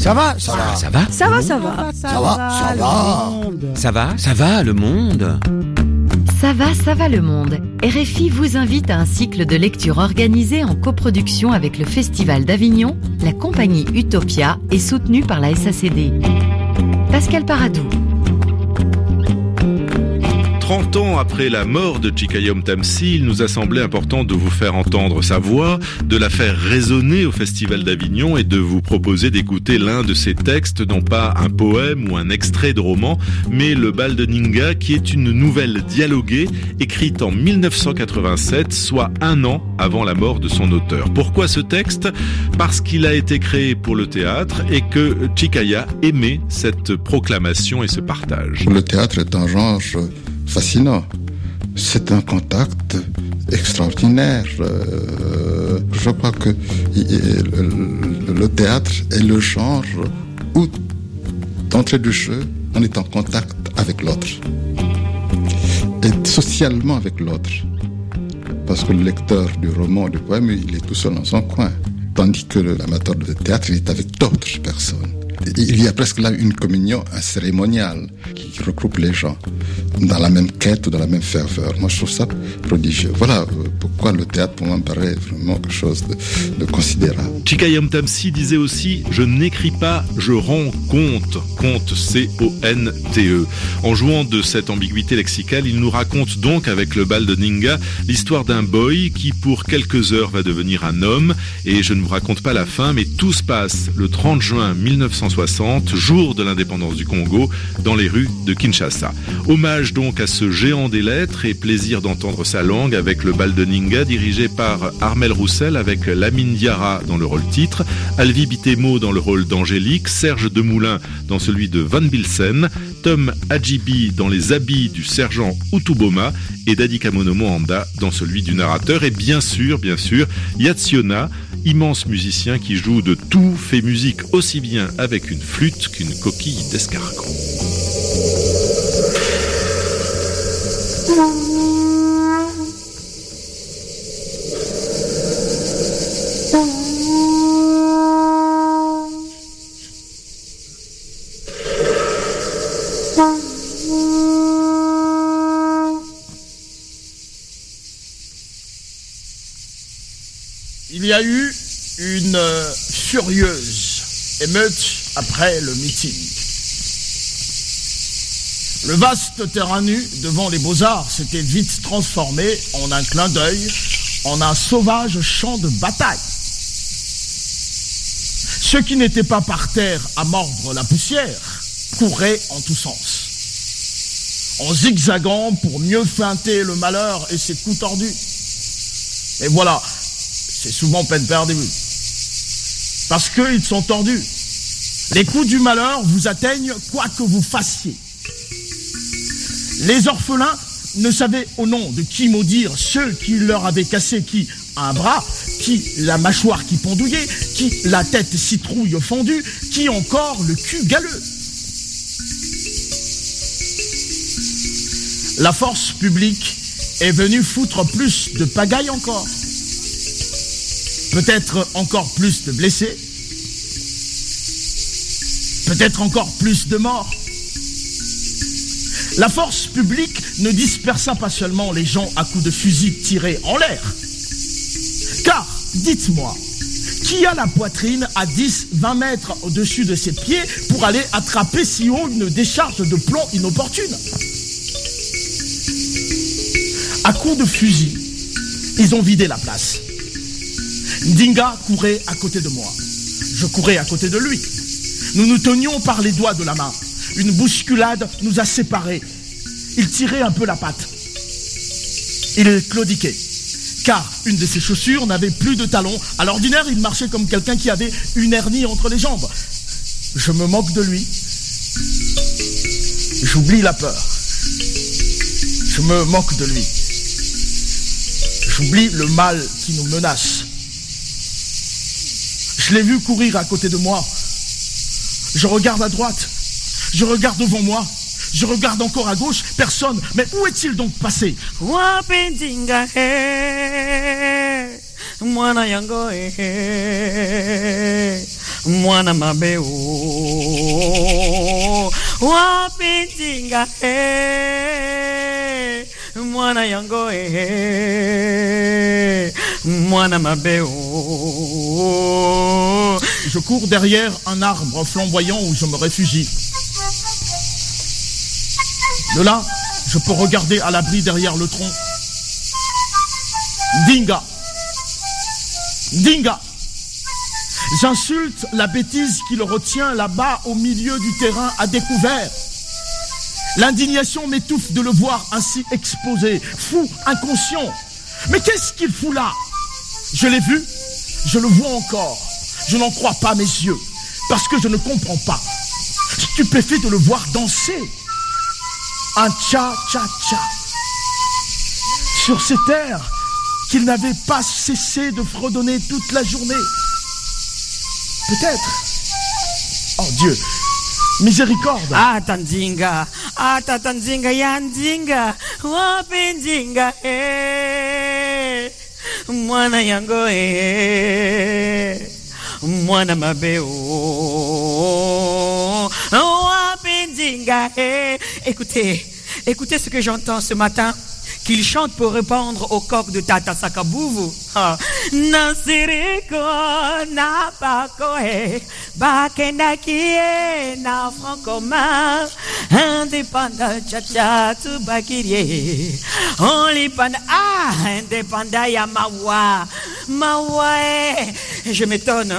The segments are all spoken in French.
Ça va, ça va. Ça va Ça va, ça va. Ça va, ça va. Ça va Ça va, le monde Ça va, ça va le monde. RFI vous invite à un cycle de lecture organisé en coproduction avec le Festival d'Avignon, la compagnie Utopia et soutenu par la SACD. Pascal Paradou. 30 ans après la mort de Chikayom Tamsi, il nous a semblé important de vous faire entendre sa voix, de la faire résonner au Festival d'Avignon et de vous proposer d'écouter l'un de ses textes, non pas un poème ou un extrait de roman, mais le bal de Ninga, qui est une nouvelle dialoguée écrite en 1987, soit un an avant la mort de son auteur. Pourquoi ce texte? Parce qu'il a été créé pour le théâtre et que Chikaya aimait cette proclamation et ce partage. Le théâtre est un genre fascinant. C'est un contact extraordinaire. Euh, je crois que le, théâtre est le genre où, d'entrée du jeu, on est en contact avec l'autre. Et socialement avec l'autre. Parce que le lecteur du roman, du poème, il est tout seul dans son coin. Tandis que l'amateur de théâtre, il est avec d'autres personnes. Il y a presque là une communion, un cérémonial qui regroupe les gens dans la même quête dans la même ferveur. Moi, je trouve ça prodigieux. Voilà pourquoi le théâtre, pour moi, me paraît vraiment quelque chose de, de considérable. Chikayam Tamsi disait aussi « Je n'écris pas, je rends compte ». Compte, C-O-N-T-E. En jouant de cette ambiguïté lexicale, il nous raconte donc, avec le bal de Ninga, l'histoire d'un boy qui, pour quelques heures, va devenir un homme. Et je ne vous raconte pas la fin, mais tout se passe le 30 juin 1960, jour de l'indépendance du Congo, dans les rues de Kinshasa. Hommage donc à ce géant des lettres et plaisir d'entendre sa langue avec le bal de Ninga dirigé par Armel Roussel avec Lamine Diarra dans le rôle titre, Alvi Bitemo dans le rôle d'Angélique, Serge Demoulin dans celui de Van Bilsen, Tom Adjibi dans les habits du sergent Utuboma et Dadi Kamono Mohanda dans celui du narrateur et bien sûr, bien sûr, Yatsiona, immense musicien qui joue de tout, fait musique aussi bien avec une flûte qu'une coquille d'escargot. Il y a eu une euh, furieuse émeute après le meeting. Le vaste terrain nu devant les beaux-arts s'était vite transformé en un clin d'œil, en un sauvage champ de bataille. Ceux qui n'étaient pas par terre à mordre la poussière couraient en tous sens, en zigzagant pour mieux feinter le malheur et ses coups tordus. Et voilà, c'est souvent peine perdue. Parce qu'ils sont tordus. Les coups du malheur vous atteignent quoi que vous fassiez. Les orphelins ne savaient au nom de qui maudire ceux qui leur avaient cassé qui un bras, qui la mâchoire qui pendouillait, qui la tête citrouille fondue, qui encore le cul galeux. La force publique est venue foutre plus de pagaille encore. Peut-être encore plus de blessés. Peut-être encore plus de morts. La force publique ne dispersa pas seulement les gens à coups de fusil tirés en l'air. Car, dites-moi, qui a la poitrine à 10-20 mètres au-dessus de ses pieds pour aller attraper si haut une décharge de plomb inopportune? À coups de fusil, ils ont vidé la place. Ndinga courait à côté de moi. Je courais à côté de lui. Nous nous tenions par les doigts de la main. Une bousculade nous a séparés. Il tirait un peu la patte. Il claudiquait. Car une de ses chaussures n'avait plus de talons. À l'ordinaire, il marchait comme quelqu'un qui avait une hernie entre les jambes. Je me moque de lui. J'oublie la peur. Je me moque de lui. J'oublie le mal qui nous menace. Je l'ai vu courir à côté de moi. Je regarde à droite. Je regarde devant moi. Je regarde encore à gauche. Personne. Mais où est-il donc passé? He, mwana yango he, mwana mabe o wapi ndinga e mwana yango e mwana mabe Je cours derrière un arbre flamboyant où je me réfugie. De là, je peux regarder à l'abri derrière le tronc. Dinga. Dinga. J'insulte la bêtise qui le retient là-bas au milieu du terrain à découvert. L'indignation m'étouffe de le voir ainsi exposé, fou, inconscient. Mais qu'est-ce qu'il fout là? Je l'ai vu, je le vois encore. Je n'en crois pas mes yeux, parce que je ne comprends pas. Stupéfait de le voir danser. Un cha-cha-cha. Sur cet air qu'il n'avait pas cessé de fredonner toute la journée. Peut-être. Oh Dieu, miséricorde. ata ndinga ata ta ndinga ya ndinga wapi ndinga e mwana yango e mwana mabe o wapi ndinga e écoutez écoutez ce que j'entends ce matin qu'il chante pour répondre au coq de Tata Sakabuvu. Ah. Nasiriko na bakoe, bakenda kie na francoma, indépendant chacha tu bakirie, only panda, ah, indépendant ya mawa, mawa eh. Je m'étonne.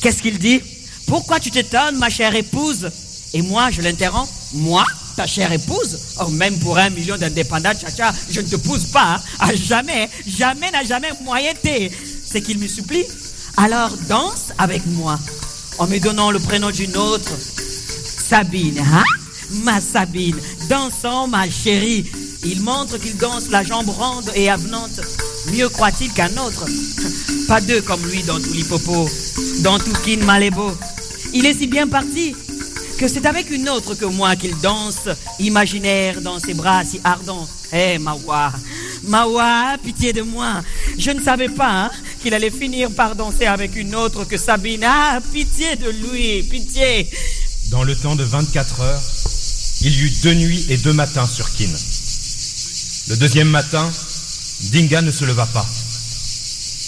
Qu'est-ce qu'il dit? Pourquoi tu t'étonnes, ma chère épouse? Et moi, je l'interromps. Moi, ta chère épouse, oh, même pour un million d'indépendants, tcha je ne te pousse pas, hein. à jamais, jamais n'a jamais moyen T. C'est qu'il me supplie. Alors danse avec moi, en me donnant le prénom d'une autre, Sabine, hein? Ma Sabine, dansons ma chérie. Il montre qu'il danse la jambe ronde et avenante. Mieux croit-il qu'un autre. Pas deux comme lui dans tout l'hippopo, dans tout Kin Malébo. Il est si bien parti que c'est avec une autre que moi qu'il danse, imaginaire dans ses bras si ardents. Eh, Mawa, Mawa, pitié de moi. Je ne savais pas hein, qu'il allait finir par danser avec une autre que Sabine. Ah, pitié de lui, pitié. Dans le temps de 24 heures, il y eut deux nuits et deux matins sur Kin. Le deuxième matin, Dinga ne se leva pas.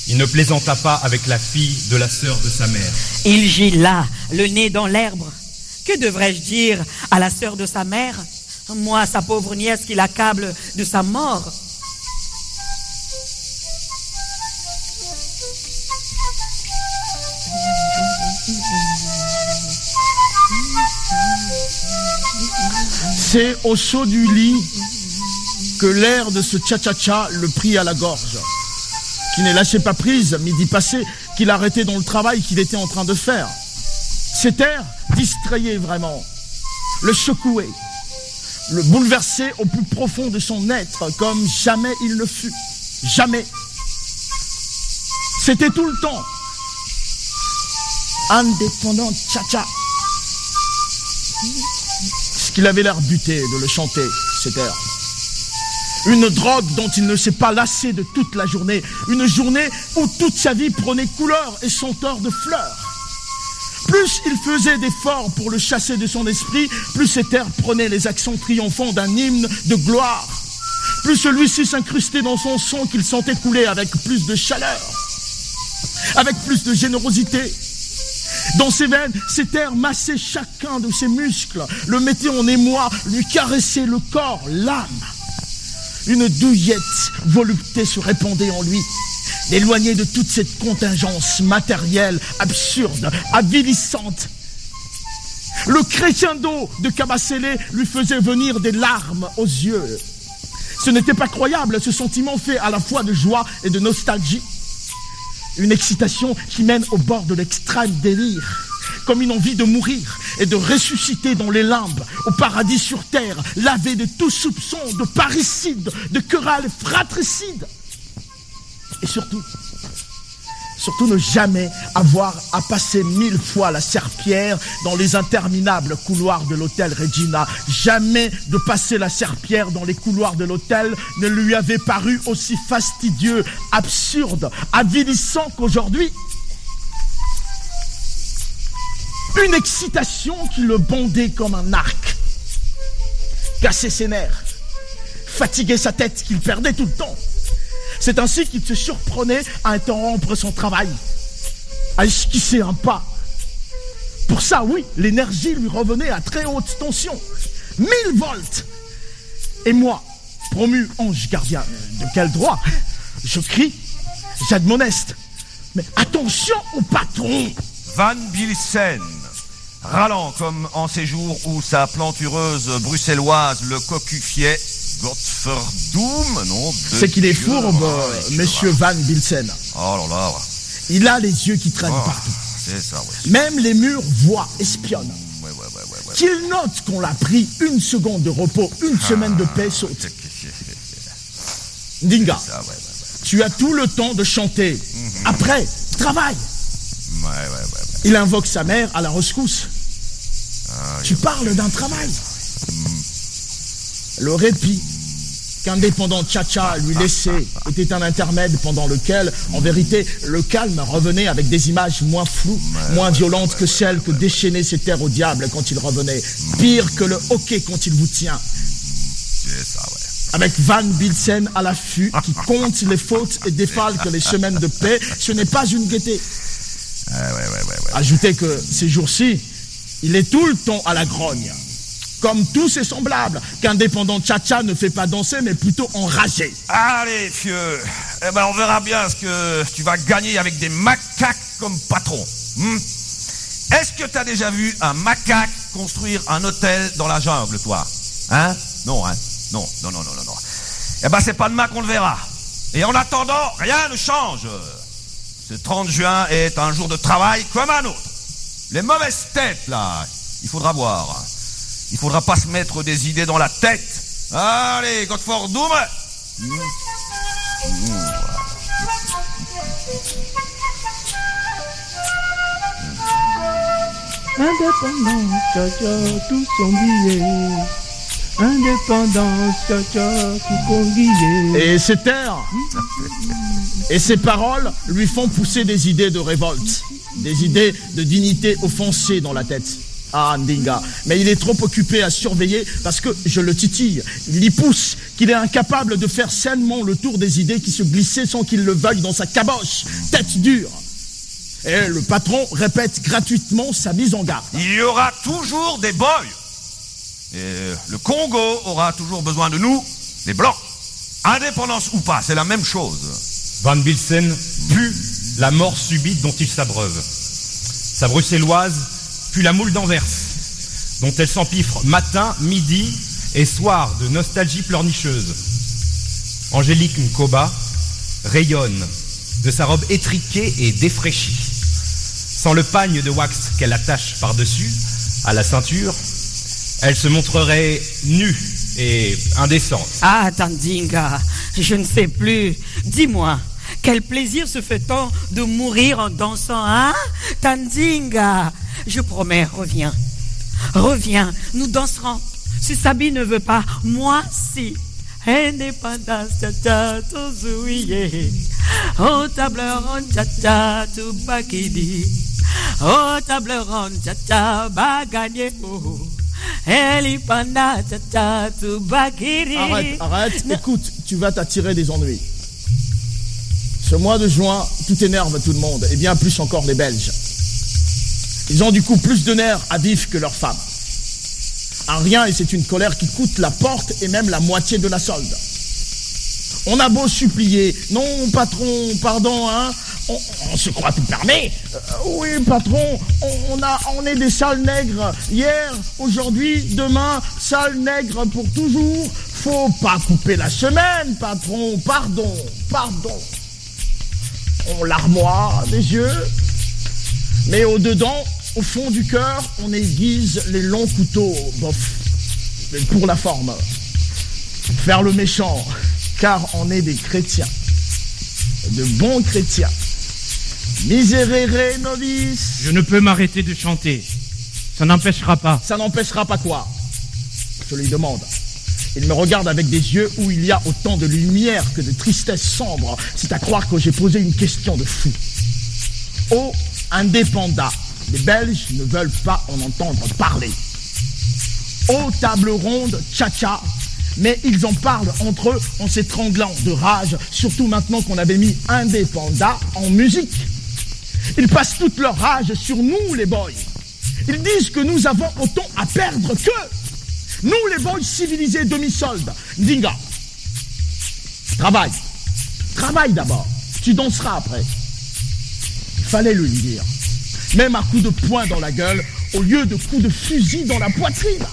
Il ne plaisanta pas avec la fille de la sœur de sa mère. Il gît là, le nez dans l'herbe. Que devrais-je dire à la sœur de sa mère? Moi, sa pauvre nièce qui l'accable de sa mort. C'est au chaud du lit que l'air de ce cha-cha-cha le prit à la gorge. Qui n'est lâché pas prise, midi passé, qu'il arrêtait dans le travail qu'il était en train de faire. Cet air distrayait vraiment, le secouait, le bouleversait au plus profond de son être, comme jamais il ne fut. Jamais. C'était tout le temps. Indépendant cha-cha. Ce qu'il avait l'air buté de le chanter, cet air. Une drogue dont il ne s'est pas lassé de toute la journée. Une journée où toute sa vie prenait couleur et senteur de fleurs. Plus il faisait d'efforts pour le chasser de son esprit, plus cet air prenait les accents triomphants d'un hymne de gloire. Plus celui-ci s'incrustait dans son son qu'il sentait couler avec plus de chaleur, avec plus de générosité. Dans ses veines, cet air massait chacun de ses muscles, le mettait en émoi, lui caressait le corps, l'âme. Une douillette volupté se répandait en lui, l'éloigner de toute cette contingence matérielle, absurde, avilissante. Le crescendo de Cabacélé lui faisait venir des larmes aux yeux. Ce n'était pas croyable, ce sentiment fait à la fois de joie et de nostalgie. Une excitation qui mène au bord de l'extrême délire, comme une envie de mourir et de ressusciter dans les limbes, au paradis sur terre, lavé de tout soupçon de parricide, de querelle fratricide. Et surtout, surtout ne jamais avoir à passer mille fois la serpillère dans les interminables couloirs de l'hôtel Regina. Jamais de passer la serpillère dans les couloirs de l'hôtel ne lui avait paru aussi fastidieux, absurde, avilissant qu'aujourd'hui. Une excitation qui le bondait comme un arc. Cassait ses nerfs. Fatiguait sa tête qu'il perdait tout le temps. C'est ainsi qu'il se surprenait à interrompre son travail. À esquisser un pas. Pour ça, oui, l'énergie lui revenait à très haute tension. 1000 volts. Et moi, promu ange gardien, de quel droit? Je crie, j'admoneste. Mais attention au patron Van Bilsen, râlant comme en ces jours où sa plantureuse bruxelloise le cocufiait, Non C'est qu'il est fourbe, ouais, euh, monsieur. Van Bilsen. Oh là là, ouais. Il a les yeux qui traînent Oh, partout. c'est ça, ouais. Même les murs voient, espionnent. Ouais, ouais, ouais, ouais, ouais. Qu'il note qu'on l'a pris une seconde de repos, une semaine de paix saute. Dinga, ça, tu as tout le temps de chanter. Après, travaille. Il invoque sa mère à la rescousse. tu parles d'un travail. Le répit qu'indépendant Tcha-Tcha lui laissait était un intermède pendant lequel, en vérité, le calme revenait avec des images moins floues, moins violentes que celles que déchaînaient ses terres au diable quand il revenait. Pire que le hockey quand il vous tient. C'est ça, ouais. Avec Van Bilsen à l'affût, qui compte les fautes et défale que les semaines de paix, ce n'est pas une gaieté. Ouais, ouais, ouais, ouais, ouais. Ajoutez que ces jours-ci, il est tout le temps à la grogne. Comme tous ses semblables, qu'indépendant Tcha-Tcha ne fait pas danser, mais plutôt enragé. Allez, fieu. Eh ben, on verra bien ce que tu vas gagner avec des macaques comme patron. hmm Est-ce que tu as déjà vu un macaque construire un hôtel dans la jungle, toi? Hein? Non, hein? Non, non, non, non, non, non. Eh ben, c'est pas demain qu'on le verra. Et en attendant, rien ne change. Ce 30 juin est un jour de travail comme un autre. Les mauvaises têtes, là, il faudra voir. Il faudra pas se mettre des idées dans la tête. Allez, Godford Doom Indépendance, cha-cha, tous sont guillés. Indépendance, cha-cha, tout conguillé. Et ses terres et ses paroles lui font pousser des idées de révolte, des idées de dignité offensées dans la tête. Ah, Ndinga. Mais il est trop occupé à surveiller parce que je le titille. Il y pousse qu'il est incapable de faire sainement le tour des idées qui se glissaient sans qu'il le veuille dans sa caboche, tête dure. Et le patron répète gratuitement sa mise en garde. Il y aura toujours des boys. Et le Congo aura toujours besoin de nous, les Blancs. Indépendance ou pas, c'est la même chose. Van Bilsen pue la mort subite dont il s'abreuve. Sa bruxelloise pue la moule d'Anvers, dont elle s'empiffre matin, midi et soir de nostalgie pleurnicheuse. Angélique Nkoba rayonne de sa robe étriquée et défraîchie. Sans le pagne de wax qu'elle attache par-dessus, à la ceinture, elle se montrerait nue et indécente. Ah, Tandinga, je ne sais plus. Dis-moi, quel plaisir se fait-on de mourir en dansant, hein Tandinga, je promets, reviens. Reviens, nous danserons. Si Sabi ne veut pas, moi si. Indépendance, tata, ouillés. Au table ronde, tata, tout bakidi. Au table ronde, tata, bagagné. Elipanda, tata, tout bakidi. Arrête, arrête, écoute, tu vas t'attirer des ennuis. Ce mois de juin, tout énerve tout le monde, et bien plus encore les Belges. Ils ont du coup plus de nerfs à vif que leurs femmes. Un rien, et c'est une colère qui coûte la porte et même la moitié de la solde. On a beau supplier, non patron, pardon, hein, on, on se croit tout permis. Euh, oui patron, on, on a, on est des sales nègres. Hier, aujourd'hui, demain, sales nègres pour toujours. Faut pas couper la semaine, patron, pardon, pardon. On l'armoire des yeux, mais au-dedans, au fond du cœur, on aiguise les longs couteaux, bof, pour la forme. Faire le méchant, car on est des chrétiens, de bons chrétiens. Miserere nobis, Je ne peux m'arrêter de chanter. Ça n'empêchera pas. ça n'empêchera pas quoi? Je lui demande. Il me regarde avec des yeux où il y a autant de lumière que de tristesse sombre. C'est à croire que j'ai posé une question de fou. Ô indépendant, Les Belges ne veulent pas en entendre parler. Aux tables rondes, tcha-tcha, mais ils en parlent entre eux en s'étranglant de rage, surtout maintenant qu'on avait mis Indépenda en musique. Ils passent toute leur rage sur nous, les boys. Ils disent que nous avons autant à perdre qu'eux. Nous, les boys civilisés demi-soldes. Dinga. Travaille. Travaille d'abord. Tu danseras après. Fallait le dire. Même à coups de poing dans la gueule, au lieu de coups de fusil dans la poitrine.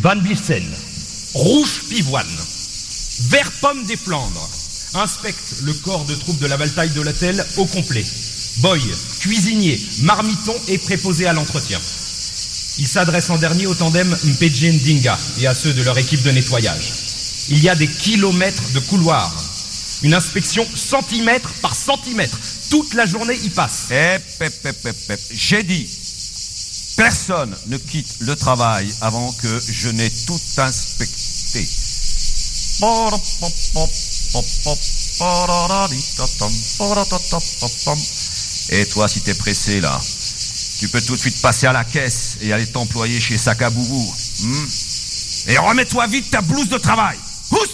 Van Bilsen, rouge pivoine, vert pomme des Flandres, inspecte le corps de troupes de la bataille de l'hôtel au complet. Boy, cuisinier, marmiton et préposé à l'entretien. Il s'adresse en dernier au tandem Mpedje Ndinga et à ceux de leur équipe de nettoyage. Il y a des kilomètres de couloirs. Une inspection centimètre par centimètre. Toute la journée y passe. Hep. J'ai dit, personne ne quitte le travail avant que je n'ai tout inspecté. Et toi, si t'es pressé là, tu peux tout de suite passer à la caisse et aller t'employer chez Sakaboubou. hmm? Et remets-toi vite ta blouse de travail. Oust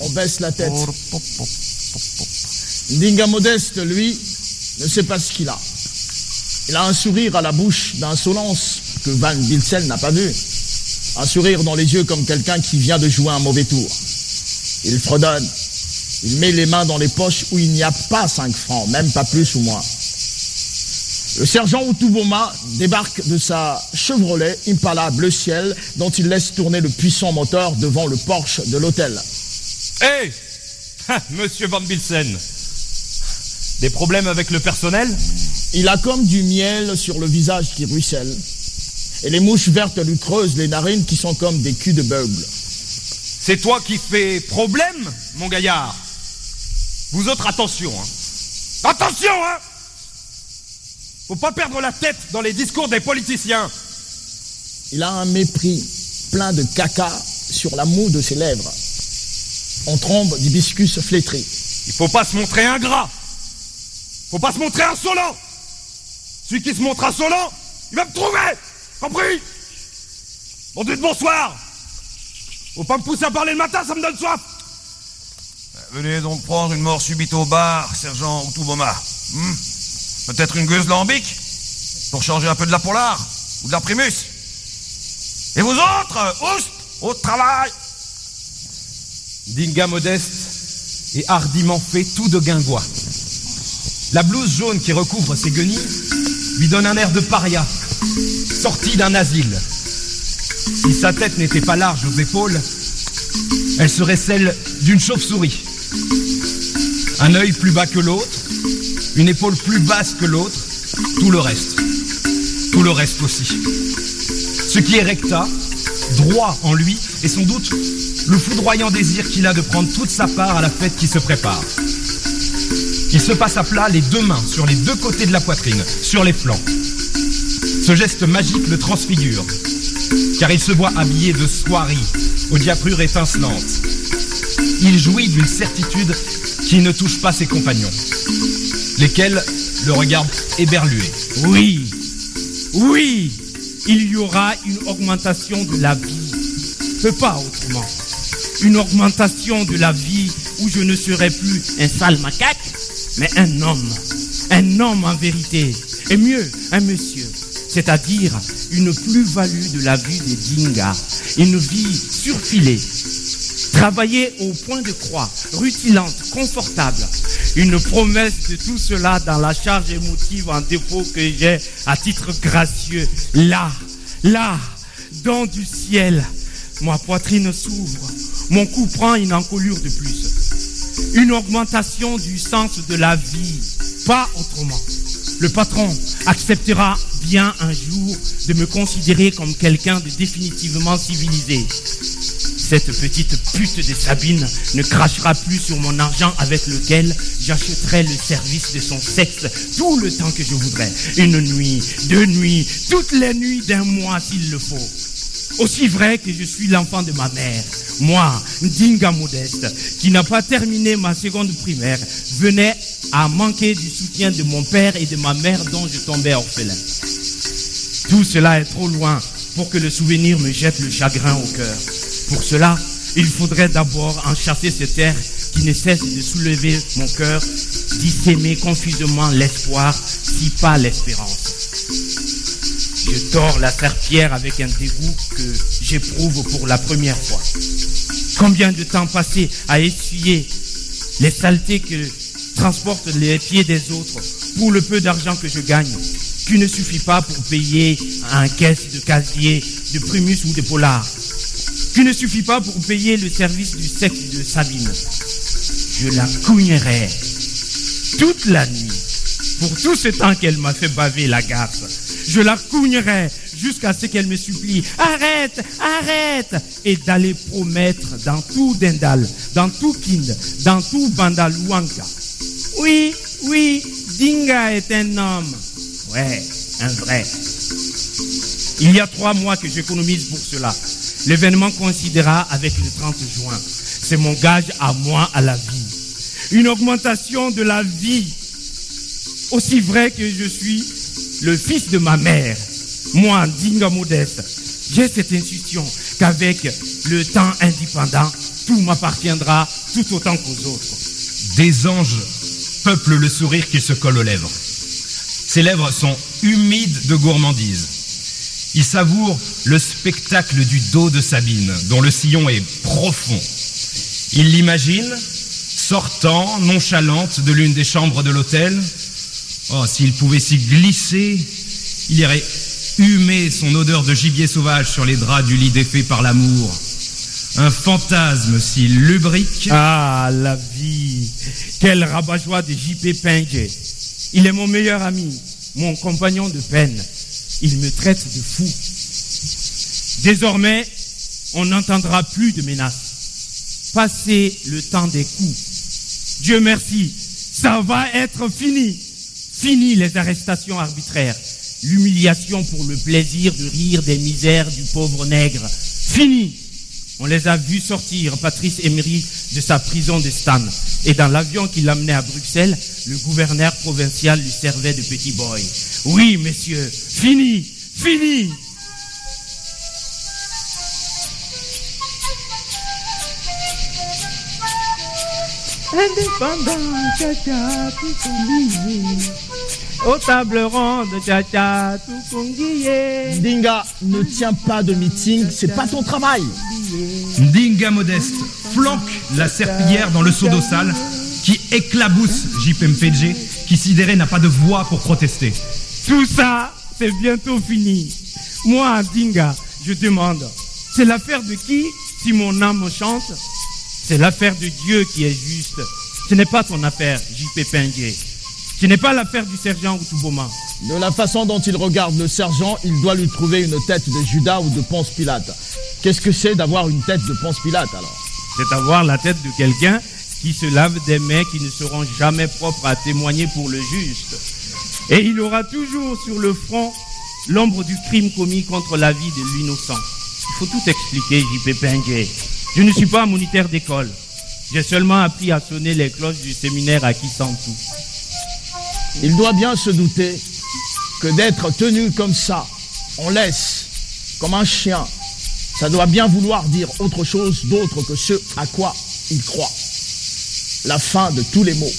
On baisse la tête. Ndinga Modeste, lui, ne sait pas ce qu'il a. Il a un sourire à la bouche d'insolence que Van Bilsel n'a pas vu. Un sourire dans les yeux comme quelqu'un qui vient de jouer un mauvais tour. Il fredonne. Il met les mains dans les poches où il n'y a pas cinq francs, même pas plus ou moins. Le sergent Outuboma débarque de sa Chevrolet Impala bleu ciel dont il laisse tourner le puissant moteur devant le porche de l'hôtel. Hé Monsieur Van Bilsen, des problèmes avec le personnel? Il a comme du miel sur le visage qui ruisselle. Et les mouches vertes lui creusent les narines qui sont comme des culs de beugle. C'est toi qui fais problème, mon gaillard? Vous autres, attention, hein. Attention, hein. Faut pas perdre la tête dans les discours des politiciens. Il a un mépris plein de caca sur la moue de ses lèvres. On trombe d'hibiscus flétri. Il faut pas se montrer ingrat. Faut pas se montrer insolent. Celui qui se montre insolent, il va me trouver. Compris? Bon Dieu de bonsoir Faut pas me pousser à parler le matin, ça me donne soif Venez donc prendre une mort subite au bar, sergent Outuboma. Hmm? Peut-être une gueuse lambique Pour changer un peu de la polar Ou de la primus Et vous autres, oust, au travail Dinga modeste et hardiment fait tout de guingois. La blouse jaune qui recouvre ses guenilles lui donne un air de paria, sorti d'un asile. Si sa tête n'était pas large aux épaules, elle serait celle d'une chauve-souris. Un œil plus bas que l'autre, une épaule plus basse que l'autre, tout le reste. Tout le reste aussi. Ce qui est recta, droit en lui, est sans doute le foudroyant désir qu'il a de prendre toute sa part à la fête qui se prépare. Il se passe à plat les deux mains sur les deux côtés de la poitrine, sur les flancs. Ce geste magique le transfigure, car il se voit habillé de soierie, aux diaprures étincelantes. Il jouit d'une certitude qui ne touche pas ses compagnons, lesquels le regardent éberlué. Oui, oui, il y aura une augmentation de la vie. Mais pas autrement. Une augmentation de la vie où je ne serai plus un sale macaque, mais un homme. Un homme en vérité. Et mieux, un monsieur. C'est-à-dire une plus-value de la vie des dingas. Une vie surfilée. Travailler au point de croix, rutilante, confortable. Une promesse de tout cela dans la charge émotive en défaut que j'ai à titre gracieux. Là, là, dans du ciel, ma poitrine s'ouvre, mon cou prend une encolure de plus. Une augmentation du sens de la vie, pas autrement. Le patron acceptera bien un jour de me considérer comme quelqu'un de définitivement civilisé. Cette petite pute de Sabine ne crachera plus sur mon argent avec lequel j'achèterai le service de son sexe tout le temps que je voudrais. Une nuit, deux nuits, toutes les nuits d'un mois s'il le faut. Aussi vrai que je suis l'enfant de ma mère, moi, Dinga Modeste, qui n'a pas terminé ma seconde primaire, venait à manquer du soutien de mon père et de ma mère dont je tombais orphelin. Tout cela est trop loin pour que le souvenir me jette le chagrin au cœur. Pour cela, il faudrait d'abord enchasser cette terre qui ne cesse de soulever mon cœur, d'y confusément l'espoir, si pas l'espérance. Je tords la serpillère avec un dégoût que j'éprouve pour la première fois. Combien de temps passé à essuyer les saletés que transportent les pieds des autres pour le peu d'argent que je gagne, qui ne suffit pas pour payer un caisse de casier, de primus ou de polar, qui ne suffit pas pour payer le service du sexe de Sabine. Je la cougnerai toute la nuit pour tout ce temps qu'elle m'a fait baver la garce. Je la cougnerai jusqu'à ce qu'elle me supplie arrête, arrête, et d'aller promettre dans tout Dendal, dans tout Kind, dans tout Bandaluanka. Oui, oui, Dinga est un homme. Ouais, un vrai. Il y a trois mois que j'économise pour cela. L'événement coïncidera avec le 30 juin. C'est mon gage à moi à la vie. Une augmentation de la vie. Aussi vrai que je suis le fils de ma mère, moi, Dinga Modeste, j'ai cette intuition qu'avec le temps indépendant, tout m'appartiendra tout autant qu'aux autres. Des anges peuplent le sourire qui se colle aux lèvres. Ses lèvres sont humides de gourmandise. Il savoure le spectacle du dos de Sabine, dont le sillon est profond. Il l'imagine sortant, nonchalante, de l'une des chambres de l'hôtel. Oh, s'il pouvait s'y glisser, il irait humer son odeur de gibier sauvage sur les draps du lit défait par l'amour. Un fantasme si lubrique. Ah, la vie Quel rabat-joie de JP Pingue Il est mon meilleur ami, mon compagnon de peine. Il me traite de fou. Désormais, on n'entendra plus de menaces. Passez le temps des coups. Dieu merci, ça va être fini. Fini les arrestations arbitraires, l'humiliation pour le plaisir de rire des misères du pauvre nègre. Fini. On les a vus sortir, Patrice Emery, de sa prison de Stan. Et dans l'avion qui l'amenait à Bruxelles, le gouverneur provincial lui servait de petit boy. Oui, messieurs, fini, fini. Indépendant. Aux tables rondes, tcha tout conguillé. Dinga, ne tiens pas de meeting, c'est pas ton travail. Dinga Modeste flanque la serpillière dans le seau d'eau sale qui éclabousse JPMPG qui sidéré n'a pas de voix pour protester. Tout ça, c'est bientôt fini. Moi, Dinga, je demande, c'est l'affaire de qui si mon âme chante? C'est l'affaire de Dieu qui est juste. Ce n'est pas ton affaire, JP. Ce n'est pas l'affaire du sergent Outuboma. De la façon dont il regarde le sergent, il doit lui trouver une tête de Judas ou de Ponce Pilate. Qu'est-ce que c'est d'avoir une tête de Ponce Pilate alors C'est avoir la tête de quelqu'un qui se lave des mains qui ne seront jamais propres à témoigner pour le juste. Et il aura toujours sur le front l'ombre du crime commis contre la vie de l'innocent. Il faut tout expliquer, JP Pinguet. Je ne suis pas un moniteur d'école. J'ai seulement appris à sonner les cloches du séminaire à Kisantou. Il doit bien se douter que d'être tenu comme ça, on laisse, comme un chien, ça doit bien vouloir dire autre chose d'autre que ce à quoi il croit. La fin de tous les mots.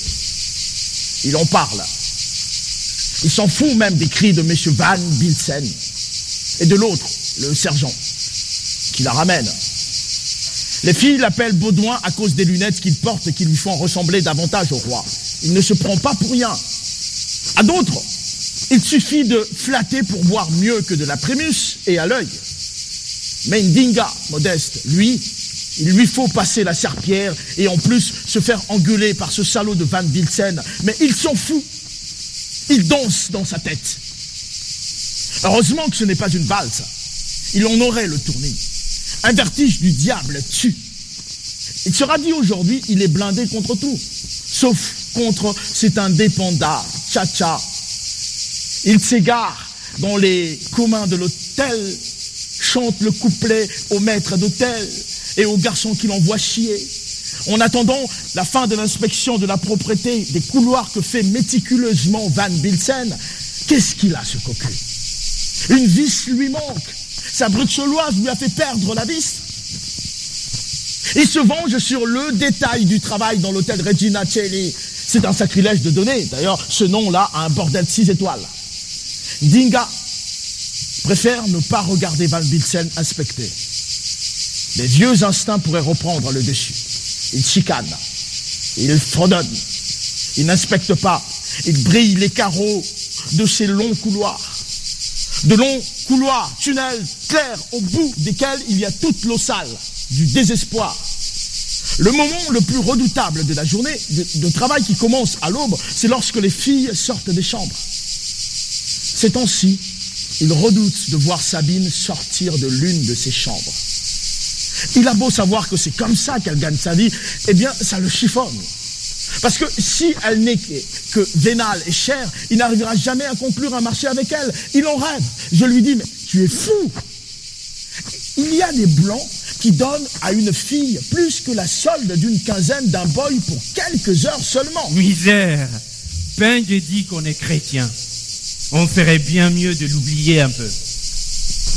Il en parle. Il s'en fout même des cris de M. Van Bilsen et de l'autre, le sergent, qui la ramène. Les filles l'appellent Baudouin à cause des lunettes qu'il porte et qui lui font ressembler davantage au roi. Il ne se prend pas pour rien. À d'autres, il suffit de flatter pour voir mieux que de la prémus et à l'œil. Mais Ndinga, modeste, lui, il lui faut passer la serpillère et en plus se faire engueuler par ce salaud de Van Bilsen. Mais il s'en fout. Il danse dans sa tête. Heureusement que ce n'est pas une valse. Il en aurait le tournis. Un vertige du diable tue. Il sera dit aujourd'hui, il est blindé contre tout, sauf contre cet indépendant, tcha-tcha. Il s'égare dans les communs de l'hôtel, chante le couplet au maître d'hôtel et au garçon qui l'envoie chier. En attendant la fin de l'inspection de la propreté des couloirs que fait méticuleusement Van Bilsen, qu'est-ce qu'il a ce cocu? Une vis lui manque. Sa bruxelloise lui a fait perdre la vis. Il se venge sur le détail du travail dans l'hôtel Regina Celli. C'est un sacrilège de donner. D'ailleurs, ce nom-là a un bordel de six étoiles. Dinga préfère ne pas regarder Van Bilsen inspecter. Les vieux instincts pourraient reprendre le dessus. Il chicane, il fredonne, il n'inspecte pas, il brille les carreaux de ces longs couloirs. De longs couloirs, tunnels clairs au bout desquels il y a toute l'eau sale du désespoir. Le moment le plus redoutable de la journée de, travail qui commence à l'aube, c'est lorsque les filles sortent des chambres. Ces temps-ci, il redoute de voir Sabine sortir de l'une de ses chambres. Il a beau savoir que c'est comme ça qu'elle gagne sa vie, eh bien, ça le chiffonne. Parce que si elle n'est que vénale et chère, il n'arrivera jamais à conclure un marché avec elle. Il en rêve. Je lui dis, mais tu es fou. Il y a des blancs qui donnent à une fille plus que la solde d'une quinzaine d'un boy pour quelques heures seulement. Misère. Pingue dit qu'on est chrétien. On ferait bien mieux de l'oublier un peu.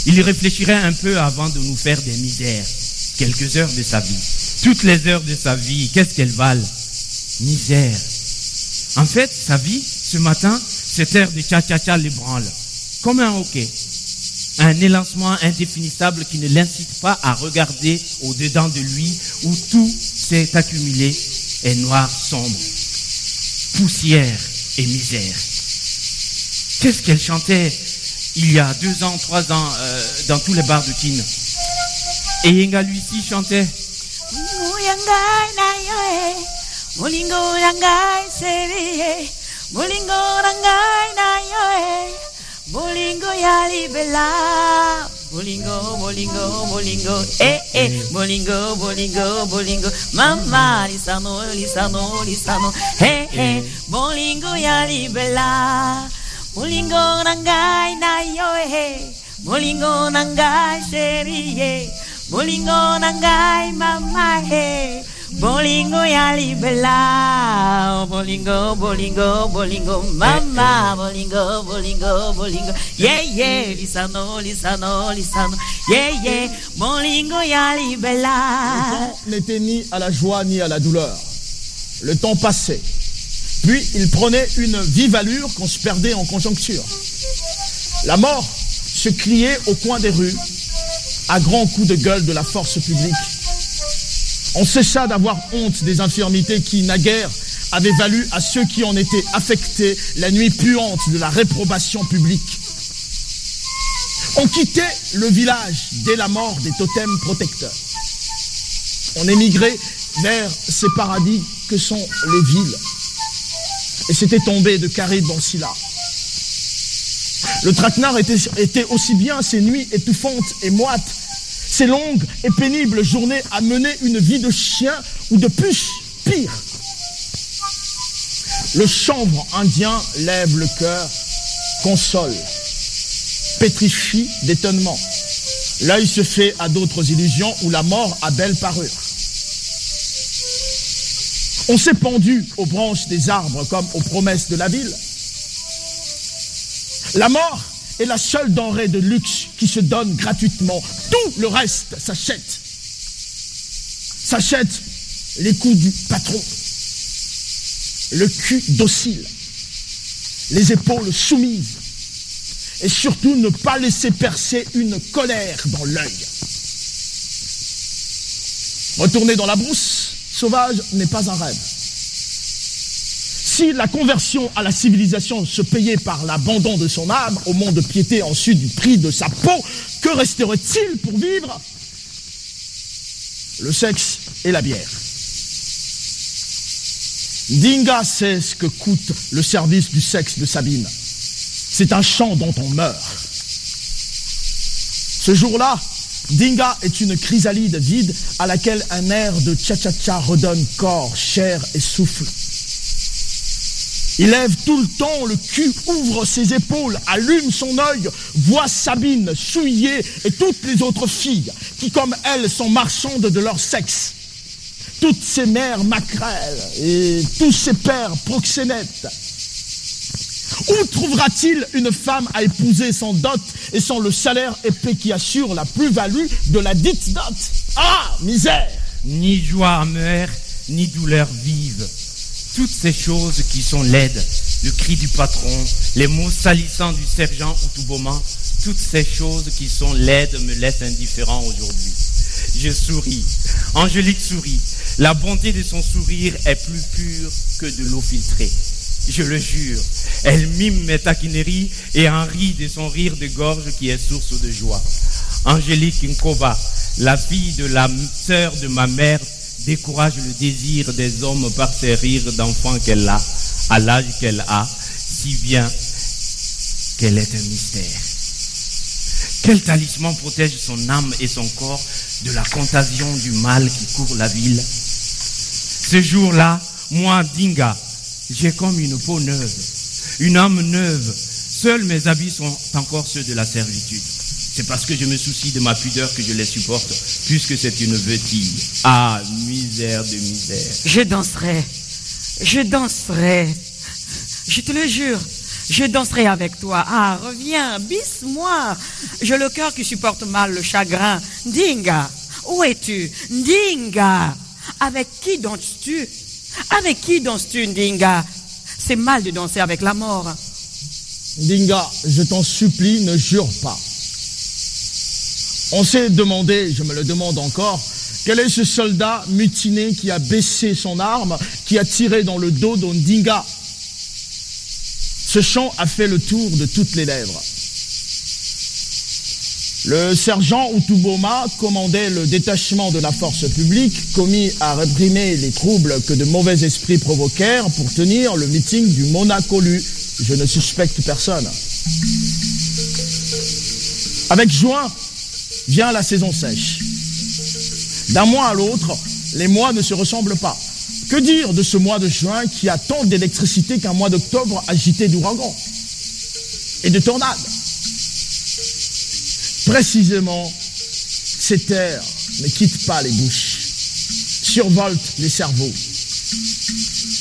Il réfléchirait un peu avant de nous faire des misères. Quelques heures de sa vie. Toutes les heures de sa vie, qu'est-ce qu'elles valent? Misère. En fait, sa vie, ce matin, cet air de cha-cha-cha l'ébranle. Comme un hockey. Un élancement indéfinissable qui ne l'incite pas à regarder au-dedans de lui où tout s'est accumulé est noir sombre. Poussière et misère. Qu'est-ce qu'elle chantait il y a deux ans, trois ans, euh, dans tous les bars de Kin Et Yenga Lucy chantait yali bella. Bolingo, bolingo, bolingo, eh eh, mm. bolingo, bolingo, bolingo, mamma lisano, lisano, lisano, eh eh, mm. bolingo yali bella. Bolingo nangai na yo eh, eh. bolingo nangai sherie, eh. bolingo nangai mamma eh. Bolingo yali bella, bolingo, bolingo, bolingo, mama, bolingo, bolingo, bolingo, yeah, yeah, lisano, lisano, lisano, yeah, yeah, bolingo yali Le bella. temps n'était ni à la joie ni à la douleur. Le temps passait. Puis il prenait une vive allure qu'on se perdait en conjoncture. La mort se criait au coin des rues, à grands coups de gueule de la force publique. On cessa d'avoir honte des infirmités qui, naguère, avaient valu à ceux qui en étaient affectés la nuit puante de la réprobation publique. On quittait le village dès la mort des totems protecteurs. On émigrait vers ces paradis que sont les villes. Et c'était tombé de Caride dans Scylla. Le traquenard était aussi bien ces nuits étouffantes et moites, ces longues et pénibles journées à mener une vie de chien ou de puce, pire. Le chanvre indien lève le cœur, console, pétrifie d'étonnement. L'œil se fait à d'autres illusions où la mort a belle parure. On s'est pendu aux branches des arbres comme aux promesses de la ville. La mort est la seule denrée de luxe qui se donne gratuitement. Tout le reste s'achète. S'achète les coups du patron, le cul docile, les épaules soumises, et surtout ne pas laisser percer une colère dans l'œil. Retourner dans la brousse sauvage n'est pas un rêve. Si la conversion à la civilisation se payait par l'abandon de son âme au monde de piété ensuite du prix de sa peau, que resterait-il pour vivre? Le sexe et la bière. Dinga sait ce que coûte le service du sexe de Sabine. C'est un champ dont on meurt. Ce jour-là, Dinga est une chrysalide vide à laquelle un air de cha-cha-cha redonne corps, chair et souffle. Il lève tout le temps le cul, ouvre ses épaules, allume son œil, voit Sabine, Souillée et toutes les autres filles qui, comme elle, sont marchandes de leur sexe. Toutes ces mères maquerelles et tous ces pères proxénètes. Où trouvera-t-il une femme à épouser sans dot et sans le salaire épais qui assure la plus-value de la dite dot? Ah, misère Ni joie amère, ni douleur vive. Toutes ces choses qui sont laides, le cri du patron, les mots salissants du sergent Outouboma, toutes ces choses qui sont laides me laissent indifférent aujourd'hui. Je souris. Angélique sourit. La bonté de son sourire est plus pure que de l'eau filtrée. Je le jure. Elle mime mes taquineries et en rit de son rire de gorge qui est source de joie. Angélique Nkoba, la fille de la sœur de ma mère, décourage le désir des hommes par ses rires d'enfant qu'elle a, à l'âge qu'elle a, si bien qu'elle est un mystère. Quel talisman protège son âme et son corps de la contagion du mal qui court la ville? Ce jour-là, moi, Dinga, j'ai comme une peau neuve, une âme neuve. Seuls mes habits sont encore ceux de la servitude. C'est parce que je me soucie de ma pudeur que je les supporte, puisque c'est une vétille. Ah, misère de misère. Je danserai. Je danserai. Je te le jure. Je danserai avec toi. Ah, reviens, bisse-moi. J'ai le cœur qui supporte mal le chagrin. Dinga, où es-tu? Dinga, avec qui danses-tu? Avec qui danses-tu, Dinga C'est mal de danser avec la mort. Dinga, je t'en supplie, ne jure pas. On s'est demandé, je me le demande encore, quel est ce soldat mutiné qui a baissé son arme, qui a tiré dans le dos d'Ondinga? Ce chant a fait le tour de toutes les lèvres. Le sergent Utuboma commandait le détachement de la force publique commis à réprimer les troubles que de mauvais esprits provoquèrent pour tenir le meeting du Monacolu. Je ne suspecte personne. Avec juin vient la saison sèche. D'un mois à l'autre, les mois ne se ressemblent pas. Que dire de ce mois de juin qui a tant d'électricité qu'un mois d'octobre agité d'ouragans et de tornades? Précisément, ces terres ne quittent pas les bouches, survoltent les cerveaux.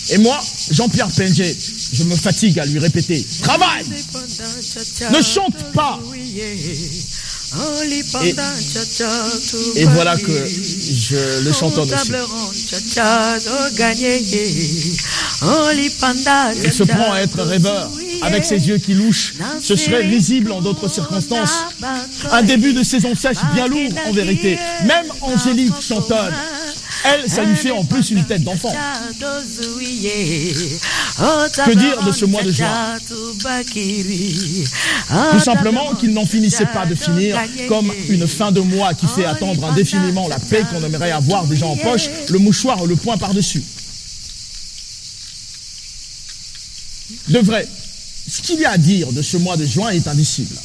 Et moi, Jean-Pierre Penget, je me fatigue à lui répéter Travaille Ne chante pas et, et, voilà que je le chantonne aussi. Il se prend à être rêveur avec ses yeux qui louchent. Ce serait risible en d'autres circonstances. Un début de saison sèche bien lourd en vérité. Même Angélique chantonne. Elle, ça lui fait en plus une tête d'enfant. Que dire de ce mois de juin Tout simplement qu'il n'en finissait pas de finir comme une fin de mois qui fait attendre indéfiniment la paix qu'on aimerait avoir déjà en poche, le mouchoir ou le poing par-dessus. De vrai, ce qu'il y a à dire de ce mois de juin est indicible.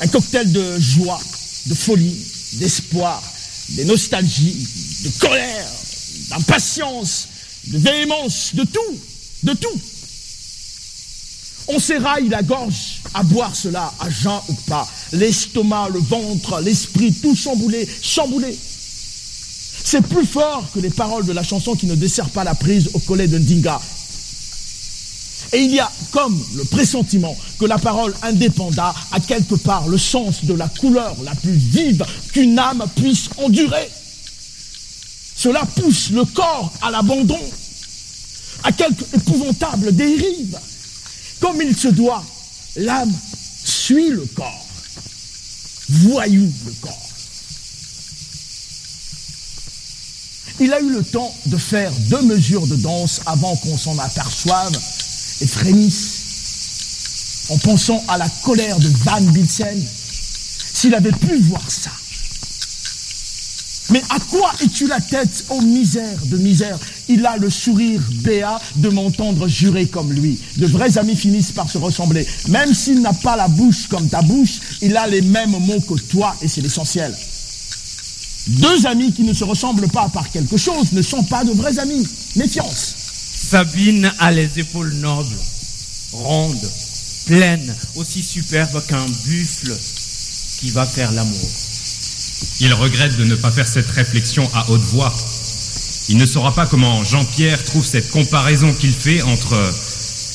Un cocktail de joie, de folie, d'espoir, de nostalgie, de colère, d'impatience, de véhémence, de tout, de tout. On s'éraille la gorge à boire cela, à jeun ou pas. L'estomac, le ventre, l'esprit, tout chamboulé, chamboulé. C'est plus fort que les paroles de la chanson qui ne dessert pas la prise au collet de Ndinga. Et il y a comme le pressentiment que la parole indépenda a quelque part le sens de la couleur la plus vive qu'une âme puisse endurer. Cela pousse le corps à l'abandon, à quelque épouvantable dérive. Comme il se doit, l'âme suit le corps, voyou le corps. Il a eu le temps de faire deux mesures de danse avant qu'on s'en aperçoive et frémissent en pensant à la colère de Van Bilsen. S'il avait pu voir ça. Mais à quoi es-tu la tête, ô misère de misère? Il a le sourire béat de m'entendre jurer comme lui. De vrais amis finissent par se ressembler. Même s'il n'a pas la bouche comme ta bouche, il a les mêmes mots que toi et c'est l'essentiel. Deux amis qui ne se ressemblent pas par quelque chose ne sont pas de vrais amis. Méfiance. Sabine a les épaules nobles, rondes, pleines, aussi superbes qu'un buffle qui va faire l'amour. Il regrette de ne pas faire cette réflexion à haute voix. Il ne saura pas comment Jean-Pierre trouve cette comparaison qu'il fait entre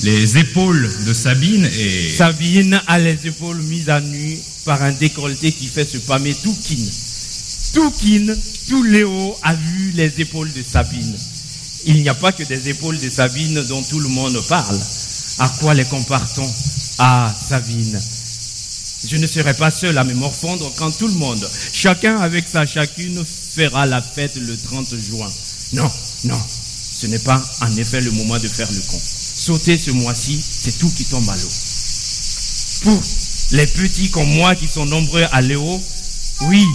les épaules de Sabine et... Sabine a les épaules mises à nu par un décolleté qui fait se pâmer tout Kin. Tout Kin, tout Léo a vu les épaules de Sabine. Il n'y a pas que des épaules de Sabine dont tout le monde parle. À quoi les compare-t-on Ah, Sabine. Je ne serai pas seul à me morfondre quand tout le monde, chacun avec sa chacune, fera la fête le 30 juin. Non, non, ce n'est pas en effet le moment de faire le con. Sauter ce mois-ci, c'est tout qui tombe à l'eau. Pour les petits comme moi qui sont nombreux à Léo, oui.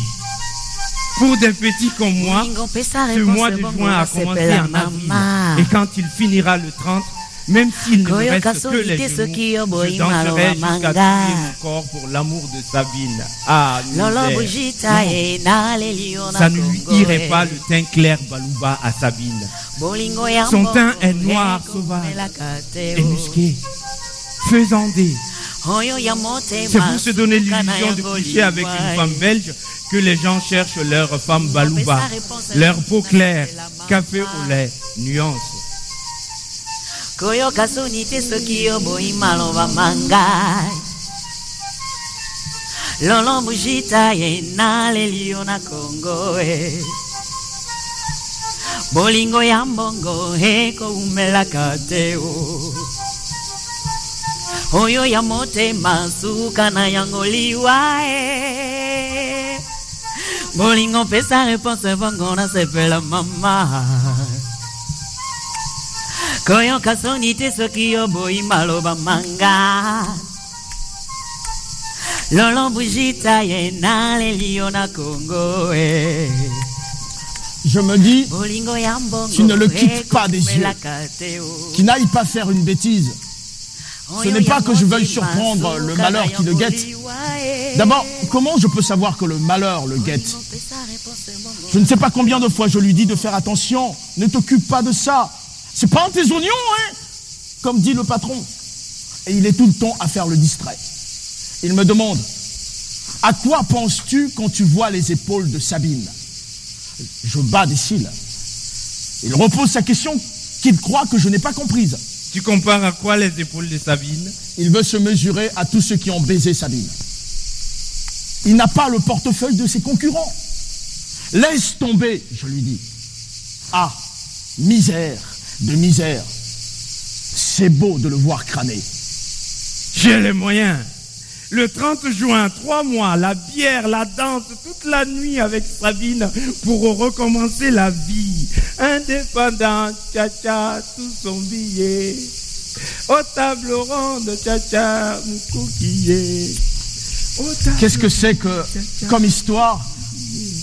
Pour des petits comme moi, ce mois de juin a commencé en avril. Et quand il finira le 30, même s'il ne reste que les genoux, je danserai jusqu'à mon corps pour l'amour de Sabine. Ah, misère. Non. Ça ne lui irait pas le teint clair Balouba à Sabine. Son teint est noir, sauvage et musqué, faisandé. C'est pour se donner l'illusion de coucher avec une femme belge que les gens cherchent leur femme Balouba, leur peau claire, café au lait, nuance. koyoka soni te soki oboyi maloba mangai. Lolo mujita ye naleli yo na kongo e. Bolingo ya mbongo ekoumelaka te o. Oyo ya motema suka na yango liwa e bolingo pesa reponse bongo nasepela mama koyoka soni te soki oboyi maloba manga. Lolo bujita ye naleli yo na kongo e Je me dis, tu ne le quittes pas des yeux, ekomelaka te o qu'il n'aille pas faire une bêtise. Ce n'est pas que je veuille surprendre le malheur qui le guette. D'abord, comment je peux savoir que le malheur le guette? Je ne sais pas combien de fois je lui dis de faire attention. Ne t'occupe pas de ça. C'est pas un tes oignons, hein? Comme dit le patron. Et il est tout le temps à faire le distrait. Il me demande, à quoi penses-tu quand tu vois les épaules de Sabine? Je bats des cils. Il repose sa question qu'il croit que je n'ai pas comprise. Tu compares à quoi les épaules de Sabine Il veut se mesurer à tous ceux qui ont baisé Sabine. Il n'a pas le portefeuille de ses concurrents. Laisse tomber, je lui dis. Ah, misère de misère. C'est beau de le voir crâner. J'ai les moyens. Le 30 juin, trois mois, la bière, la danse, toute la nuit avec Sabine pour recommencer la vie. Indépendant, tcha-tcha, tout son billet. Aux tables rondes, tcha-tcha, moukoukiye. Qu'est-ce que c'est que, comme histoire,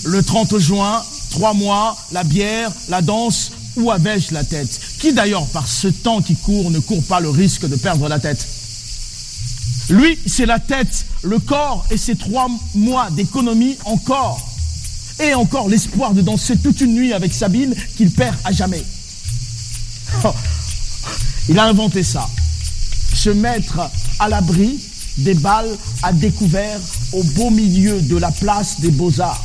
le 30 juin, trois mois, la bière, la danse, où avais-je la tête? Qui d'ailleurs, par ce temps qui court, ne court pas le risque de perdre la tête? Lui, c'est la tête, le corps et ses trois mois d'économie encore. Et encore l'espoir de danser toute une nuit avec Sabine qu'il perd à jamais. Il a inventé ça. Se mettre à l'abri des balles à découvert au beau milieu de la place des beaux-arts.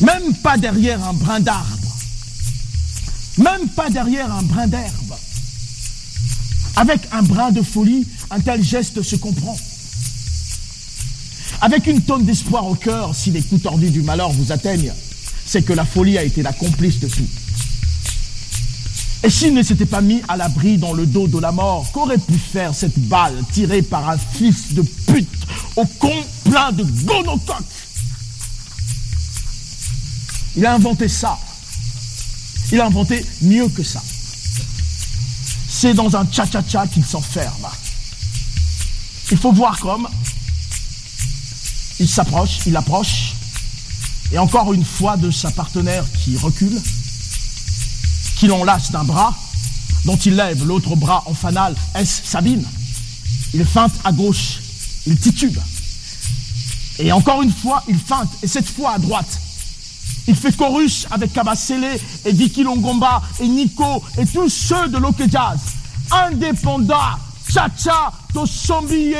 Même pas derrière un brin d'arbre. Même pas derrière un brin d'herbe. Avec un brin de folie, un tel geste se comprend. Avec une tonne d'espoir au cœur, si les coups tordus du malheur vous atteignent, c'est que la folie a été la complice de tout. Et s'il ne s'était pas mis à l'abri dans le dos de la mort, qu'aurait pu faire cette balle tirée par un fils de pute au con plein de gonocoques? Il a inventé ça. Il a inventé mieux que ça. C'est dans un cha-cha-cha qu'il s'enferme. Il faut voir comme il s'approche, il approche, et encore une fois de sa partenaire qui recule. qui l'enlace d'un bras, dont il lève l'autre bras en fanal. Est-ce Sabine? Il feinte à gauche, il titube. Et encore une fois, il feinte, et cette fois à droite. Il fait chorus avec Kabasele et Vicky Longomba et Nico et tous ceux de l'Ok Jazz. Indépendant, cha-cha, Tosombiye,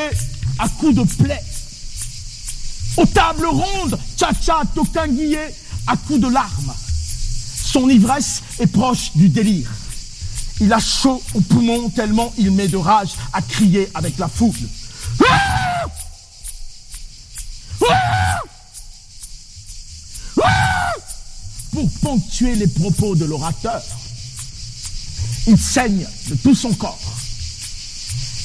à coups de plaie. Aux tables rondes, cha-cha, Tokanguiye, à coups de larmes. Son ivresse est proche du délire. Il a chaud au poumon tellement il met de rage à crier avec la foule. Pour ponctuer les propos de l'orateur, il saigne de tout son corps.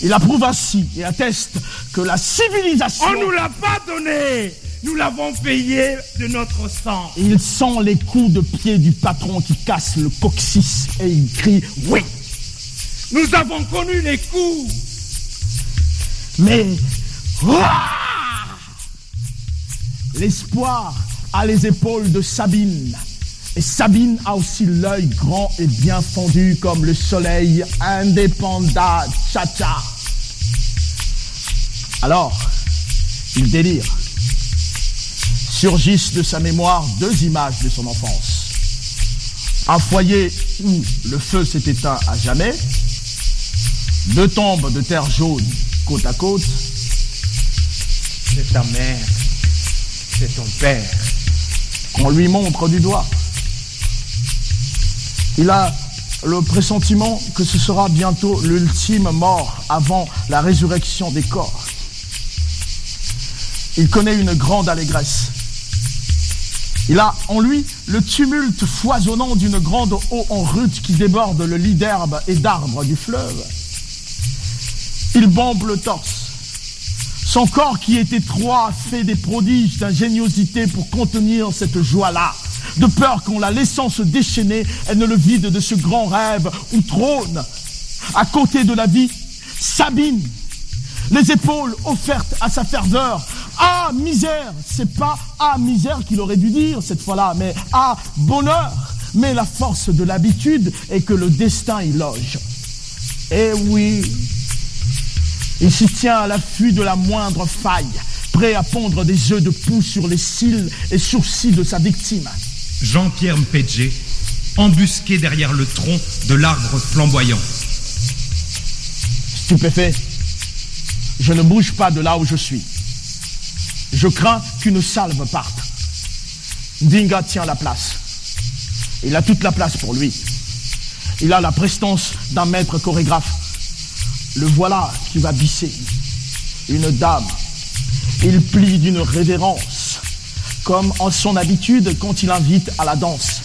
Il approuve ainsi et atteste que la civilisation... On nous l'a pas donné Nous l'avons payé de notre sang. Il sent les coups de pied du patron qui casse le coccyx et il crie oui. Nous avons connu les coups. Mais l'espoir a les épaules de Sabine. Et Sabine a aussi l'œil grand et bien fondu comme le soleil indépendant. Cha-cha. Alors, il délire. Surgissent de sa mémoire deux images de son enfance. Un foyer où le feu s'est éteint à jamais. Deux tombes de terre jaune côte à côte. C'est ta mère. C'est ton père. qu'on lui montre du doigt. Il a le pressentiment que ce sera bientôt l'ultime mort avant la résurrection des corps. Il connaît une grande allégresse. Il a en lui le tumulte foisonnant d'une grande eau en rute qui déborde le lit d'herbe et d'arbres du fleuve. Il bombe le torse. Son corps qui est étroit fait des prodiges d'ingéniosité pour contenir cette joie-là, de peur qu'en la laissant se déchaîner, elle ne le vide de ce grand rêve où trône, à côté de la vie, Sabine, les épaules offertes à sa ferveur. Ah, misère, c'est pas ah, misère qu'il aurait dû dire cette fois-là, mais ah, bonheur. Mais la force de l'habitude est que le destin y loge. Eh oui, il s'y tient à l'affût de la moindre faille, prêt à pondre des œufs de poux sur les cils et sourcils de sa victime. Jean-Pierre Mpedje, embusqué derrière le tronc de l'arbre flamboyant. Stupéfait, je ne bouge pas de là où je suis. Je crains qu'une salve parte. Dinga tient la place. Il a toute la place pour lui. Il a la prestance d'un maître chorégraphe. Le voilà qui va bisser. Une dame. Il plie d'une révérence, comme en son habitude quand il invite à la danse.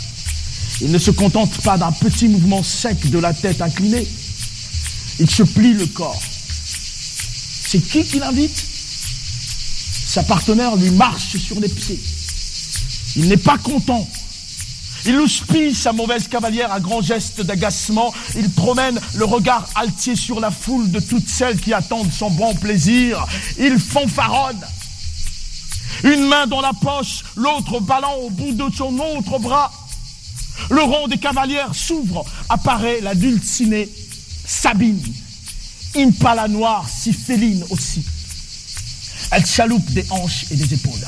Il ne se contente pas d'un petit mouvement sec de la tête inclinée. Il se plie le corps. C'est qui qui l'invite Sa partenaire lui marche sur les pieds. Il n'est pas content. Il houspille sa mauvaise cavalière à grands gestes d'agacement. Il promène le regard altier sur la foule de toutes celles qui attendent son bon plaisir. Il fanfaronne. Une main dans la poche, l'autre ballant au bout de son autre bras. Le rond des cavalières s'ouvre, apparaît la dulcinée Sabine. Impala noire, si féline aussi. Elle chaloupe des hanches et des épaules.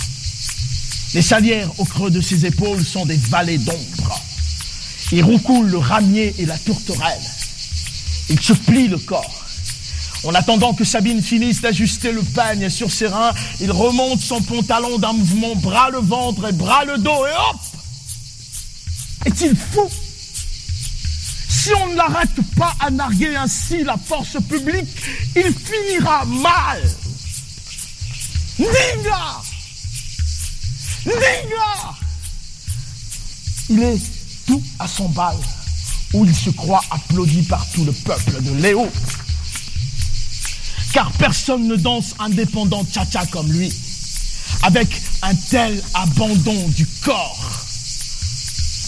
Les salières au creux de ses épaules sont des vallées d'ombre. Il roucoule le ramier et la tourterelle. Il se plie le corps. En attendant que Sabine finisse d'ajuster le peigne sur ses reins, il remonte son pantalon d'un mouvement bras le ventre et bras le dos et hop Est-il fou? Si on ne l'arrête pas à narguer ainsi la force publique, il finira mal. Ninga Ninga Il est tout à son bal, où il se croit applaudi par tout le peuple de Léo. Car personne ne danse indépendant tcha-tcha comme lui, avec un tel abandon du corps.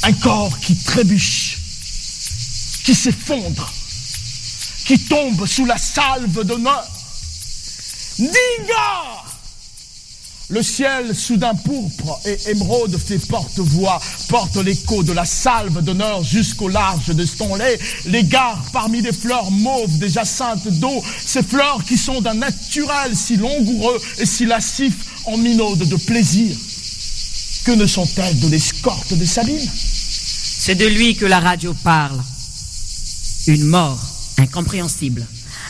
Un corps qui trébuche, qui s'effondre, qui tombe sous la salve d'honneur. Dinga Le ciel, soudain pourpre et émeraude, fait porte-voix, porte l'écho de la salve d'honneur jusqu'au large de Stonley, les gares parmi des fleurs mauves, des jacinthes d'eau, ces fleurs qui sont d'un naturel si langoureux et si lascif en minaude de plaisir. Que ne sont-elles de l'escorte de Sabine? C'est de lui que la radio parle. Une mort incompréhensible.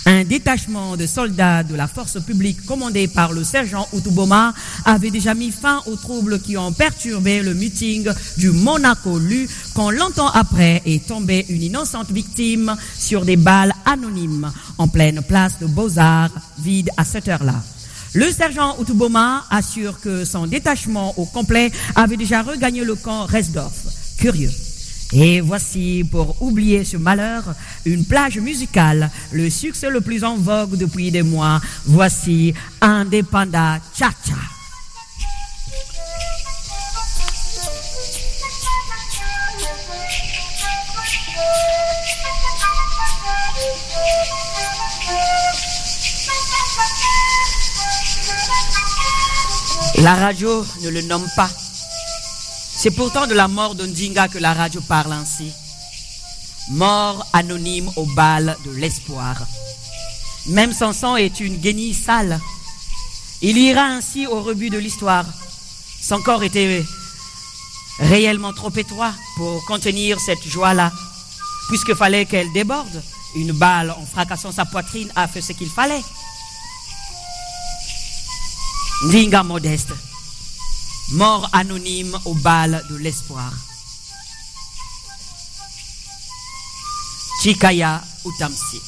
Un détachement de soldats de la force publique commandé par le sergent Utuboma avait déjà mis fin aux troubles qui ont perturbé le meeting du Monaco Lu quand longtemps après est tombée une innocente victime sur des balles anonymes en pleine place de Beaux-Arts, vide à cette heure-là. Le sergent Utuboma assure que son détachement au complet avait déjà regagné le camp Resdorf. Curieux. Et voici, pour oublier ce malheur, une plage musicale, le succès le plus en vogue depuis des mois. Voici Indépenda Cha-Cha. La radio ne le nomme pas. C'est pourtant de la mort d'Ondinga que la radio parle ainsi. Mort anonyme au bal de l'espoir. Même son sang est une guenille sale. Il ira ainsi au rebut de l'histoire. Son corps était réellement trop étroit pour contenir cette joie-là, puisque fallait qu'elle déborde. Une balle en fracassant sa poitrine a fait ce qu'il fallait. Ndinga modeste, mort anonyme au bal de l'espoir. Chikaya Utamsi.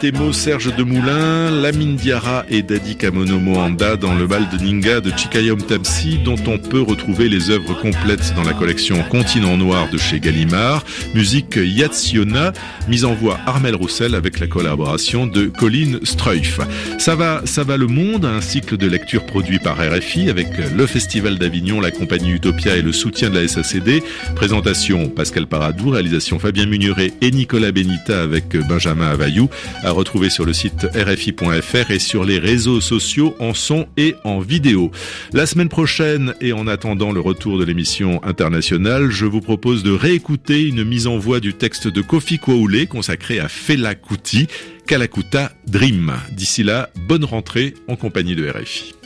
Bitemo, Serge Demoulin, Lamine Diara et Dadi Kamono Moanda dans le bal de Ninga de Chikayom Tamsi, dont on peut retrouver les œuvres complètes dans la collection Continent Noir de chez Gallimard, musique Yatsiona, mise en voix Armel Roussel avec la collaboration de Colin Streuf. Ça va, ça va le monde, un cycle de lecture produit par RFI avec le Festival d'Avignon, la compagnie Utopia et le soutien de la SACD. Présentation Pascal Paradou, réalisation Fabien Mugneret et Nicolas Benita avec Benjamin Avayou, retrouver sur le site rfi.fr et sur les réseaux sociaux en son et en vidéo. La semaine prochaine et en attendant le retour de l'émission internationale, je vous propose de réécouter une mise en voix du texte de Kofi Kwaoulé consacré à Fela Kuti, Kalakuta Dream. D'ici là, bonne rentrée en compagnie de RFI.